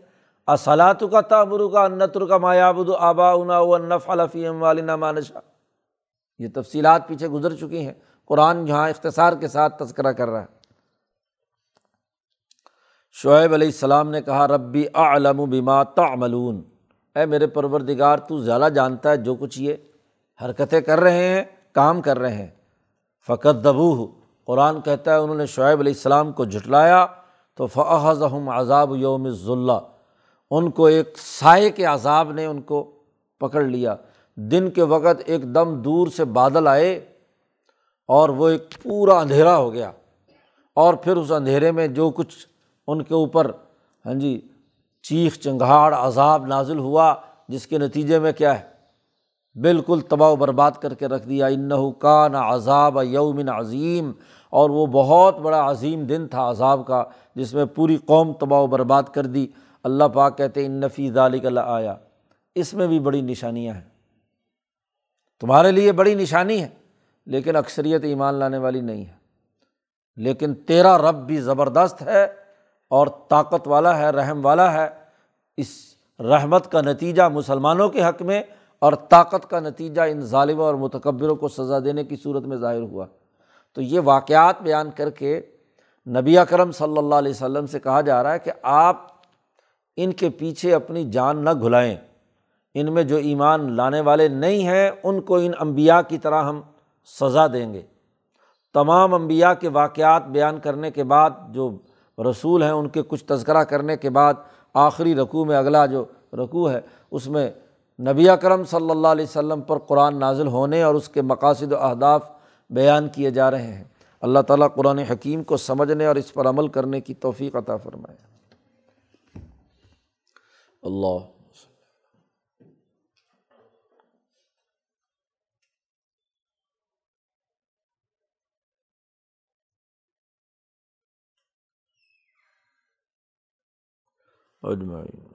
اصلاۃ کا تعبر کا انتر کا مایابد آبا انا و نف الفیم والنا مانشا یہ تفصیلات پیچھے گزر چکی ہیں۔ قرآن جہاں اختصار کے ساتھ تذکرہ کر رہا ہے۔ شعیب علیہ السلام نے کہا، ربی علم بما تعملون۔ اے میرے پروردگار، تو زیادہ جانتا ہے جو کچھ یہ حرکتیں کر رہے ہیں، کام کر رہے ہیں۔ فقط دبو قرآن کہتا ہے انہوں نے شعیب علیہ السلام کو جھٹلایا تو فعض عذاب یوم ضلع ان کو ایک سائے کے عذاب نے ان کو پکڑ لیا۔ دن کے وقت ایک دم دور سے بادل آئے اور وہ ایک پورا اندھیرا ہو گیا۔ اور پھر اس اندھیرے میں جو کچھ ان کے اوپر ہاں جی چیخ، چنگھاڑ، عذاب نازل ہوا، جس کے نتیجے میں کیا ہے؟ بالکل تباہ و برباد کر کے رکھ دیا۔ ان اور وہ بہت بڑا عظیم دن تھا عذاب کا، جس میں پوری قوم تباہ و برباد کر دی۔ اللہ پاک کہتے ان نفی ذالک اللہ آیا اس میں بھی بڑی نشانیاں ہیں۔ تمہارے لیے بڑی نشانی ہے، لیکن اکثریت ایمان لانے والی نہیں ہے۔ لیکن تیرا رب بھی زبردست ہے اور طاقت والا ہے، رحم والا ہے۔ اس رحمت کا نتیجہ مسلمانوں کے حق میں اور طاقت کا نتیجہ ان ظالموں اور متکبروں کو سزا دینے کی صورت میں ظاہر ہوا۔ تو یہ واقعات بیان کر کے نبی اکرم صلی اللہ علیہ وسلم سے کہا جا رہا ہے کہ آپ ان کے پیچھے اپنی جان نہ گھلائیں۔ ان میں جو ایمان لانے والے نہیں ہیں، ان کو ان امبیا کی طرح ہم سزا دیں گے۔ تمام امبیا کے واقعات بیان کرنے کے بعد، جو رسول ہیں، ان کے کچھ تذکرہ کرنے کے بعد، آخری رقوع میں اگلا جو رقوع ہے، اس میں نبی اکرم صلی اللہ علیہ وسلم پر قرآن نازل ہونے اور اس کے مقاصد و اہداف بیان کیے جا رہے ہیں۔ اللہ تعالیٰ قرآن حکیم کو سمجھنے اور اس پر عمل کرنے کی توفیق عطا فرمائے۔ اللہ۔ اجمعین۔